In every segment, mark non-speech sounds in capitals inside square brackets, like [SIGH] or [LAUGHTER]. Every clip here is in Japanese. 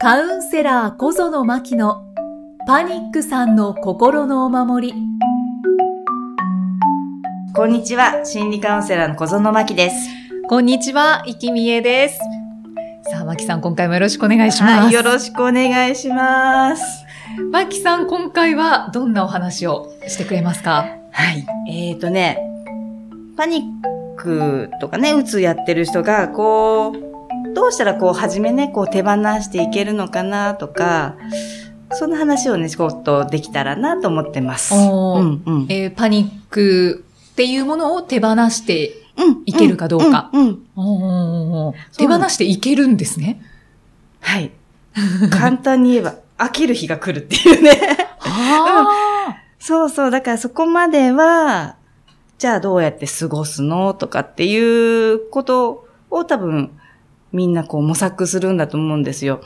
カウンセラー小園真希のパニックさんの心のお守り。こんにちは。心理カウンセラーの小園真希です。こんにちは、生きみえです。さあ、真希さん、今回もよろしくお願いします。はい、よろしくお願いします。真希さん、今回はどんなお話をしてくれますか？はい。えーとね、パニックとかね、うつやってる人が、こう、どうしたらこう、はじめね、こう、手放していけるのかなとか、そんな話をね、ちょっとできたらなと思ってます。うんうん。えーパニックっていうものを手放してうんいけるかどうか。手放していけるんですね。はい。[LAUGHS] 簡単に言えば、飽きる日が来るっていうね。はそうそう。だからそこまでは、じゃあどうやって過ごすのとかっていうことを多分、みんなこう模索するんだと思うんですよ。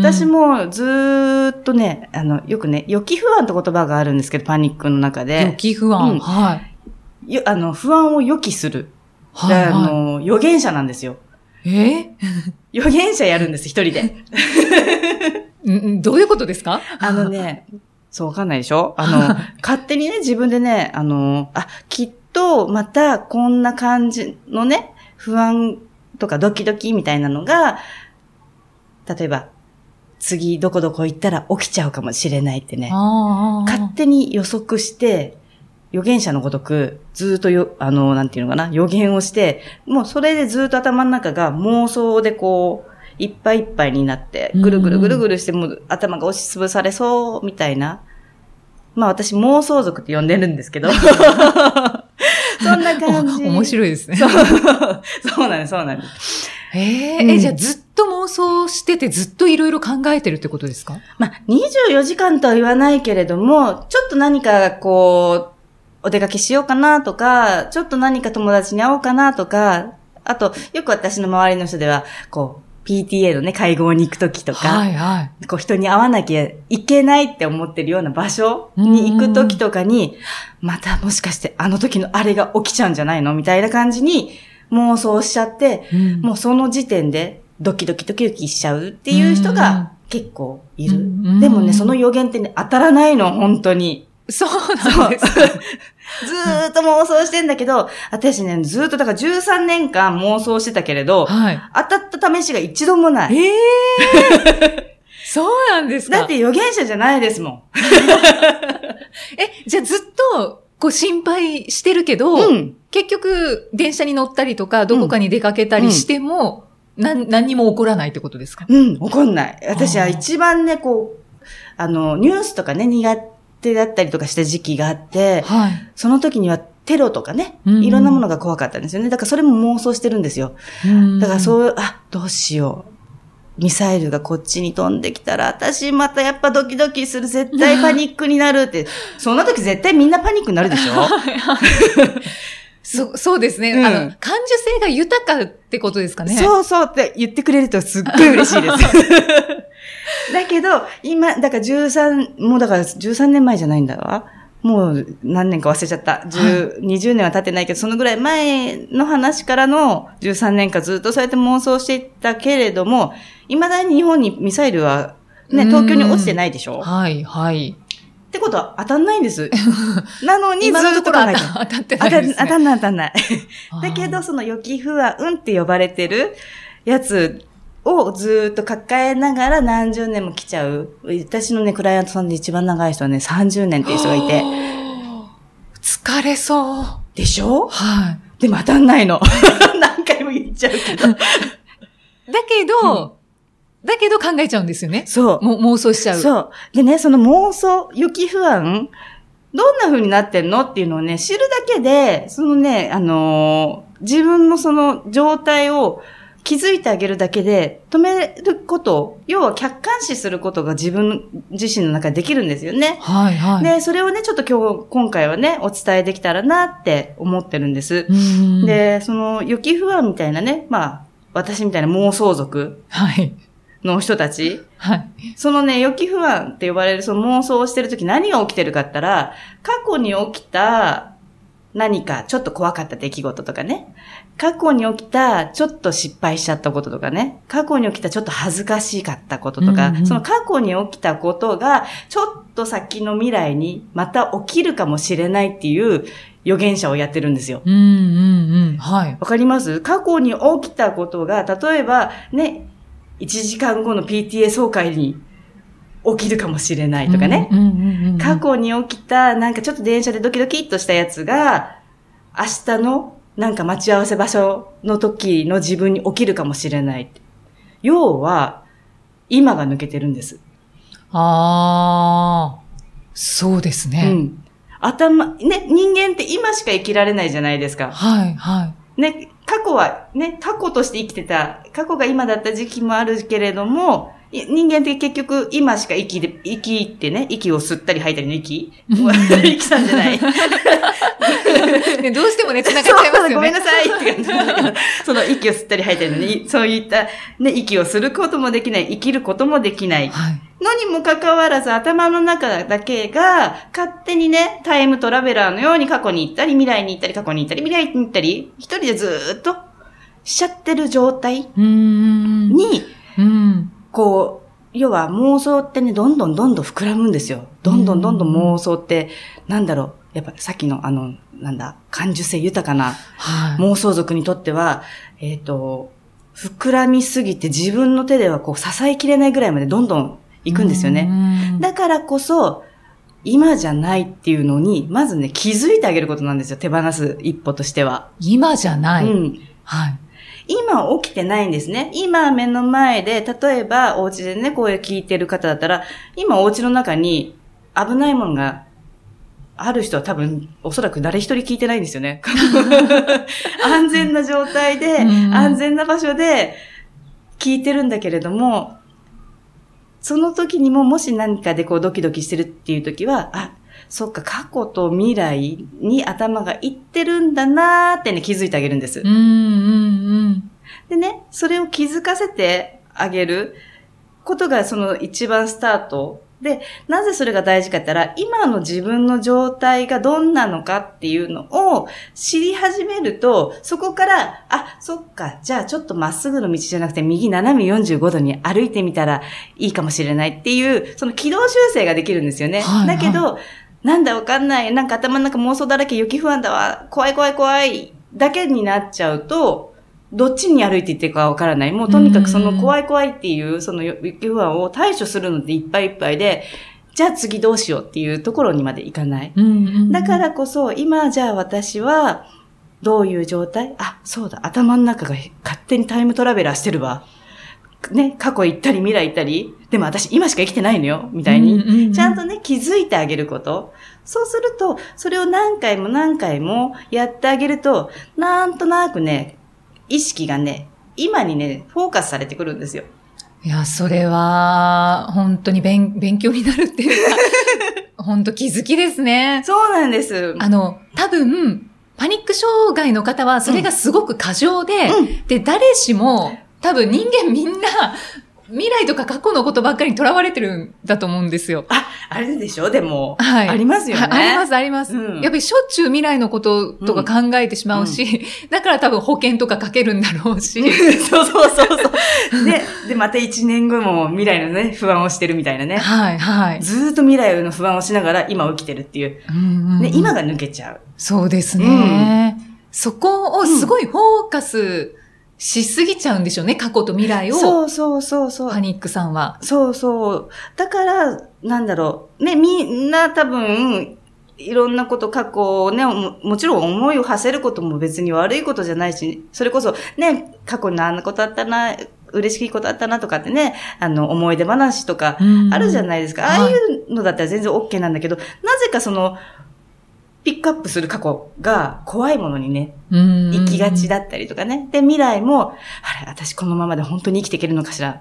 私もずーっとね、あの、よくね、予期不安って言葉があるんですけど、パニックの中予で。期不安。うんはい。よあの、不安を予期する。はい、あはの、予言者なんですよ。い。え？[LAUGHS] 予言者やるんです、一人で。どういうことですか？あのね、そうわかんないでしょ？あの、[LAUGHS] 勝手にね、自分でね、あの、あ、きっとまたこんな感じのね、不安とかドキドキみたいなのが、例えば、次どこどこ行ったら起きちゃうかもしれないってね。勝手に予測して、予言者のごとく、ずーっとよ、あの、なんていうのかな、予言をして、もうそれでずーっと頭の中が妄想でこう、いっぱいいっぱいになって、ぐるぐるぐるぐるして、もう頭が押しつぶされそう、みたいな。まあ私妄想族って呼んでるんですけど。[LAUGHS] そんな感じ。お面白いですね。そう。[LAUGHS] そうなんです、そうなんです。えーうんえ、じゃあずっと妄想しててずっといろいろ考えてるってことですか？まあ、24時間とは言わないけれども、ちょっと何かこう、お出かけしようかなとか、ちょっと何か友達に会おうかなとか、あと、よく私の周りの人では、こう、PTA のね、会合に行くときとか、はいはい。こう人に会わなきゃいけないって思ってるような場所に行くときとかに、またもしかしてあの時のあれが起きちゃうんじゃないの？みたいな感じに妄想しちゃって、うんもうその時点でドキドキドキドキしちゃうっていう人が結構いる。うんでもね、その予言ってね、当たらないの、本当に。そうそう。なんです。[LAUGHS] ずーっと妄想してんだけど、私ね、ずーっとだから13年間妄想してたけれど、はい。当たった試しが一度もない。ええ [LAUGHS] そうなんですかだって予言者じゃないですも [LAUGHS] え、じゃあずっと、こう心配してるけど、ん。うん。結局、電車に乗ったりとか、どこかに出かけたりしても、なん、何にも起こらないってことですか？うん、怒んない。私は一番ね、こう、あの、ニュースとかね、苦手だったりとかした時期があって、はい。その時にはテロとかね、うんうんいろんなものが怖かったんですよね。だからそれも妄想してるんですよ。だからうそう、あ、どうしよう。ミサイルがこっちに飛んできたら、私またやっぱドキドキする、絶対パニックになるって。[LAUGHS] そんな時絶対みんなパニックになるでしょ？[LAUGHS] そそうですね、うんあの、感受性が豊かってことですかね。そうそうって言ってくれるとすっごい嬉しいです。[LAUGHS] [LAUGHS] だけど、今、だから13、もうだから13年前じゃないんだわ。もう何年か忘れちゃった。10 20年は経ってないけど、そのぐらい前の話からの13年間ずっとそうやって妄想していったけれども、未だに日本にミサイルはね、東京に落ちてないでしょ？はい、はい。ってことは当たんないんです。[LAUGHS] なのにずっところ当と考えてる。た当たってないです、ね。当たんない当たんない。だけど、その予期不安って呼ばれてるやつをずーっと抱えながら何十年も来ちゃう。私のね、クライアントさんで一番長い人はね、30年っていう人がいて。疲れそう。でしょ？はい。でも当たんないの。[LAUGHS] 何回も言っちゃうけど。だけど、だけど考えちゃうんですよね。そう。も妄想しちゃう。そう。でね、その妄想、予期不安、どんな風になってんのっていうのをね、知るだけで、そのね、あのー自分のその状態を気づいてあげるだけで、止めること、要は客観視することが自分自身の中でできるんですよね。はい、はい。で、それをね、ちょっと今日、今回はね、お伝えできたらなって思ってるんです。うん、で、その予期不安みたいなね、まあ、私みたいな妄想族はい。の人たち、はい。そのね、予期不安って呼ばれるその妄想をしてるとき何が起きてるかって言ったら、過去に起きた何かちょっと怖かった出来事とかね。過去に起きたちょっと失敗しちゃったこととかね。過去に起きたちょっと恥ずかしかったこととか、うんうんその過去に起きたことがちょっと先の未来にまた起きるかもしれないっていう予言者をやってるんですよ。うんうんうん。はい。わかります？過去に起きたことが、例えばね、1時間後の PTA 総会に起きるかもしれないとかね。過去に起きた、なんかちょっと電車でドキドキっとしたやつが、明日のなんか待ち合わせ場所の時の自分に起きるかもしれない。要は、今が抜けてるんです。ああ、そうですうね。ん。頭、ね、人間って今しか生きられないじゃないですか。はい、はい。ね、過去は、ね、過去として生きてた、過去が今だった時期もあるけれども、い人間って結局今しか生きで、生きってね、息を吸ったり吐いたりの息？息さんじゃない？[LAUGHS] ね、どうしてもね、繋がっちゃいますよね。[LAUGHS] ごめんなさいって感じなんだけど、その息を吸ったり吐いたりのね、そういった、ね、息をすることもできない、生きることもできない。はい。のにもかかわらず頭の中だけが勝手にね、タイムトラベラーのように過去に行ったり、未来に行ったり、過去に行ったり、未来に行ったり、一人でずーっとしちゃってる状態。に、うん。こう、要は妄想ってね、どんどんどんどん膨らむんですよ。どんどんどんどん妄想って、なんだろう、やっぱさっきのあの、なんだ、感受性豊かなはい。妄想族にとっては、えっ、と、膨らみすぎて自分の手ではこう支えきれないぐらいまでどんどん行くんですよね。ねだからこそ、今じゃないっていうのに、まずね、気づいてあげることなんですよ。手放す一歩としては。今じゃない。うん。はい。今起きてないんですね。今目の前で、例えばお家でね、こういう聞いてる方だったら、今お家の中に危ないものがある人は多分、おそらく誰一人聞いてないんですよね。[LAUGHS] 安全な状態で、うん安全な場所で聞いてるんだけれども、その時にももし何かでこうドキドキしてるっていう時は、あ、そっか、過去と未来に頭がいってるんだなーってね、気づいてあげるんですうん。うんうんでね、それを気づかせてあげることがその一番スタート。で、なぜそれが大事かって言ったら、今の自分の状態がどんなのかっていうのを知り始めると、そこから、あ、そっか、じゃあちょっとまっすぐの道じゃなくて右斜め45度に歩いてみたらいいかもしれないっていう、その軌道修正ができるんですよね。はいはいだけど、なんだわかんない、なんか頭の中妄想だらけ、雪不安だわ、怖い怖い怖い、だけになっちゃうと、どっちに歩いていっていくかわからない。もうとにかくその怖い怖いっていう、その雪不安を対処するのっていっぱいいっぱいで、じゃあ次どうしようっていうところにまでいかない。だか、らこそ、今じゃあ私は、どういう状態？あ、そうだ、頭の中が勝手にタイムトラベラーしてるわ。ね、過去行ったり未来行ったり、でも私今しか生きてないのよ、みたいに。ちゃんとね、気づいてあげること。そうすると、それを何回も何回もやってあげると、なんとなくね、意識がね、今にね、フォーカスされてくるんですよ。いや、それは、本当に勉勉強になるっていうか、[LAUGHS] 本当気づきですね。そうなんです。あの、多分、パニック障害の方は、それがすごく過剰で、うんで、誰しも、多分人間みんな、未来とか過去のことばっかりに囚われてるんだと思うんですよ。あ、あれでしょ？でも、はい。ありますよね。はあります、あります。うんやっぱりしょっちゅう未来のこととか考えてしまうし、だから多分保険とかかけるんだろうし。[LAUGHS] そうそうそうそう。で、で、また一年後も未来のね、不安をしてるみたいなね。はい、はい。ずーっと未来の不安をしながら今を生きてるっていう。うんうんうんね、今が抜けちゃう。そうですね。そこをすごいフォーカスしすぎちゃうんでしょうね、過去と未来を。そうそうそうそう。パニックさんは。そうそう。だから、なんだろう。ね、みんな多分、いろんなこと、過去をね、ももちろん思いを馳せることも別に悪いことじゃないし、それこそね、過去にあんなことあったな、嬉しいことあったなとかってね、あの、思い出話とか、あるじゃいないですか。はいああいうのだったら全然 OK なんだけど、なぜかその、ピックアップする過去が怖いものにね、生生きがちだったりとかね。で、未来も、あれ、私このままで本当に生きていけるのかしら。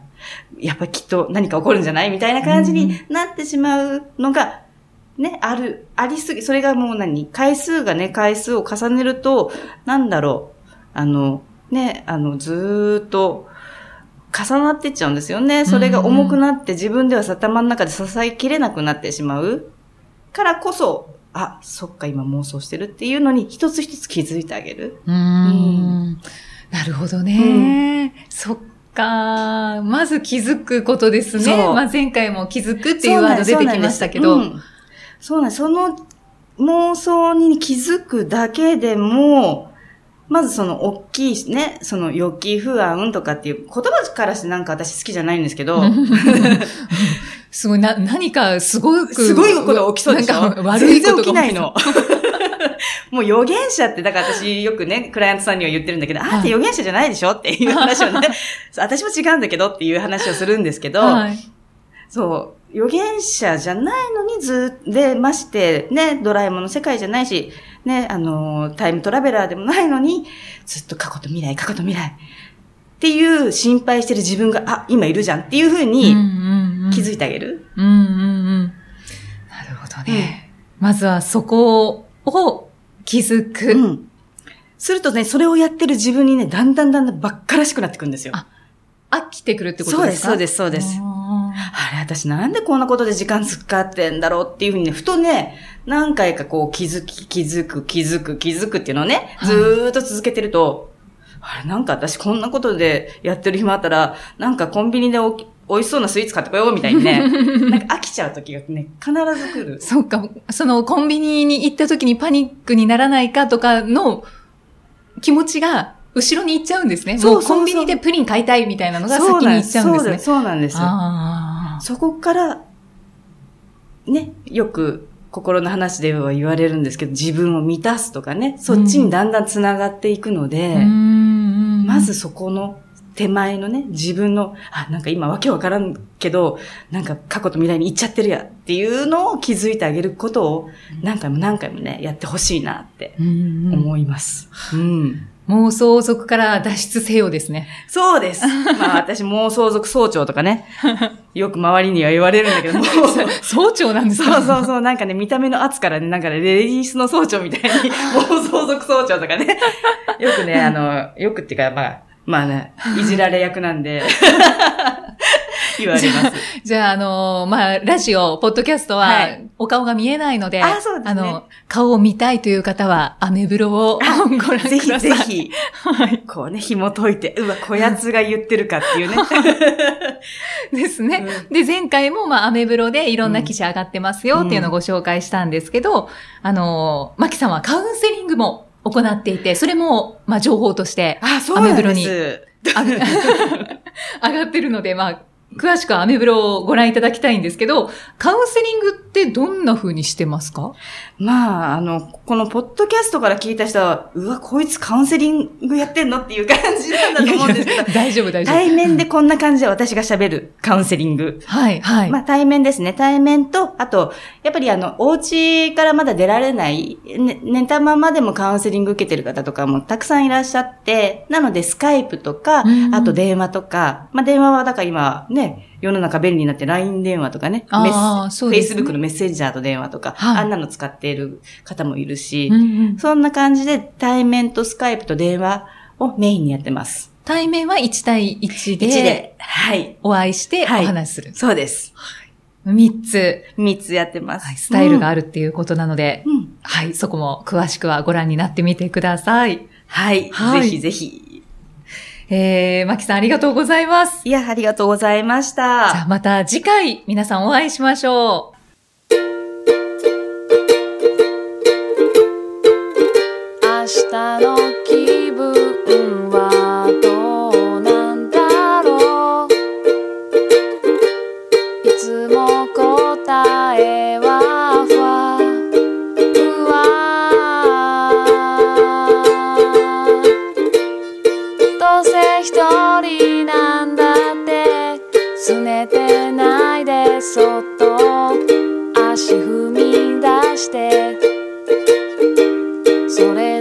やっぱきっと何か起こるんじゃないみたいな感じになってしまうのが、ね、ある、ありすぎ、それがもう何？回数がね、回数を重ねると、なんだろう、あの、ね、あの、ずーっと、重なってっちゃうんですよね。それが重くなって自分では頭の中で支えきれなくなってしまう。からこそ、あ、そっか、今妄想してるっていうのに一つ一つ気づいてあげる。うーん。なるほどね。そっか。まず気づくことですね。まあ前回も気づくっていうワード出てきましたけど。そうなんです。そうなんですその妄想に気づくだけでも、まずその大きいね、その予期不安とかっていう言葉からしてなんか私好きじゃないんですけど、[LAUGHS] すごい、な、何かすごく。すごいこと起きそうでしょ？なんか [LAUGHS] 悪いことが起きないの。[LAUGHS] もう予言者って、だから私よくね、クライアントさんには言ってるんだけど、あんた予言者じゃないでしょっていう話をね、[LAUGHS] 私も違うんだけどっていう話をするんですけど、はい。そう、預言者じゃないのにずっで、まして、ね、ドラえもんの世界じゃないし、ね、あのー、タイムトラベラーでもないのに、ずっと過去と未来、過去と未来。っていう心配してる自分が、あ、今いるじゃんっていうふうに気づいいてあげる。うんうんうん。なるほどね。まずはそこを気づく。うん。するとね、それをやってる自分にね、だんだんだんだんばっからしくなってくるんですよ。あ飽きてくるってことですか？そうです、そうです、そうです。ああれ、私なんでこんなことで時間使ってんだろうっていうふうにね、ふとね、何回かこう気づき、気づく、気づく、気づくっていうのをね、はいずーっと続けてると、あれ、なんか私こんなことでやってる暇あったら、なんかコンビニでおき美味しそうなスイーツ買ってこようみたいにね、[LAUGHS] なんか飽きちゃう時がね、必ず来るー。そうか。そのコンビニに行った時にパニックにならないかとかの気持ちが後ろに行っちゃうんですね。そうコンビニでプリン買いたいみたいなのが先に行っちゃうんですね。そうなんです。そうなんです。そこから、ね、よく心の話では言われるんですけど、自分を満たすとかね、そっちにだんだん繋がっていくので、うんまず、そこの手前のね、自分の、あ、なんか今わけわからんけど、なんか過去と未来に行っちゃってるやっていうのを気づいてあげることを何回も何回もね、やってほしいなってうんうん思います。うん。妄想族から脱出せよですね。そうです。[LAUGHS] まあ私、妄想族総長とかね、よく周りには言われるんだけど [LAUGHS] も、総長なんですか？そうそうそう、なんかね、見た目の圧からね、なんかね、レディースの総長みたいに、[LAUGHS] 妄想族総長とかね、よくね、あの、よくっていうか、まあ、まあね、いじられ役なんで、言われます。[LAUGHS] じゃあ、あのまあ、ラジオ、ポッドキャストは、はいお顔が見えないので、あそうですねの、顔を見たいという方は、アメブロを [LAUGHS] ご覧ください。ぜひぜ。ひ、はい。こうね、紐解いて、うわ、こやつが言ってるかっていうね。[LAUGHS] ですね。で、前回も、まあ、アメブロでいろんな記事上がってますよっていうのをご紹介したんですけど、あの、マキさんはカウンセリングも行っていて、それも、まあ、情報としてあ、そうなんアメブロにです。あ上がってるので、まあ、詳しくはアメブロをご覧いただきたいんですけど、カウンセリングってどんな風にしてますか？まあ、あの、このポッドキャストから聞いた人は、うわ、こいつカウンセリングやってんのっていう感じなんだと思うんですけど、大丈夫、大丈夫。対面でこんな感じで私が喋るカウンセリング。はい、はい。まあ対面ですね。対面と、あと、やっぱりあの、お家からまだ出られない、ね、寝たままでもカウンセリング受けてる方とかもたくさんいらっしゃって、なのでスカイプとかうん、あと電話とか、まあ電話はだから今ね、世の中便利になって LINE 電話とかね、メッそうですね Facebook のメッセンジャーと電話とか、はいあんなの使っている方もいるし、うんうんそんな感じで対面とスカイプと電話をメインにやってます。対面は1対1で、1で。はい。お会いしておはい話しする。そうです。3つ、3つやってます。はい、スタイルがああるっていうことなので、うん。うんはい、そこも詳しくはご覧になってみてください。はい。はいぜひぜひ。えー、マキさんありがとうございます。いや、ありがとうございましじゃあた。また次回皆さんお会いしましょう。足踏み出して。それ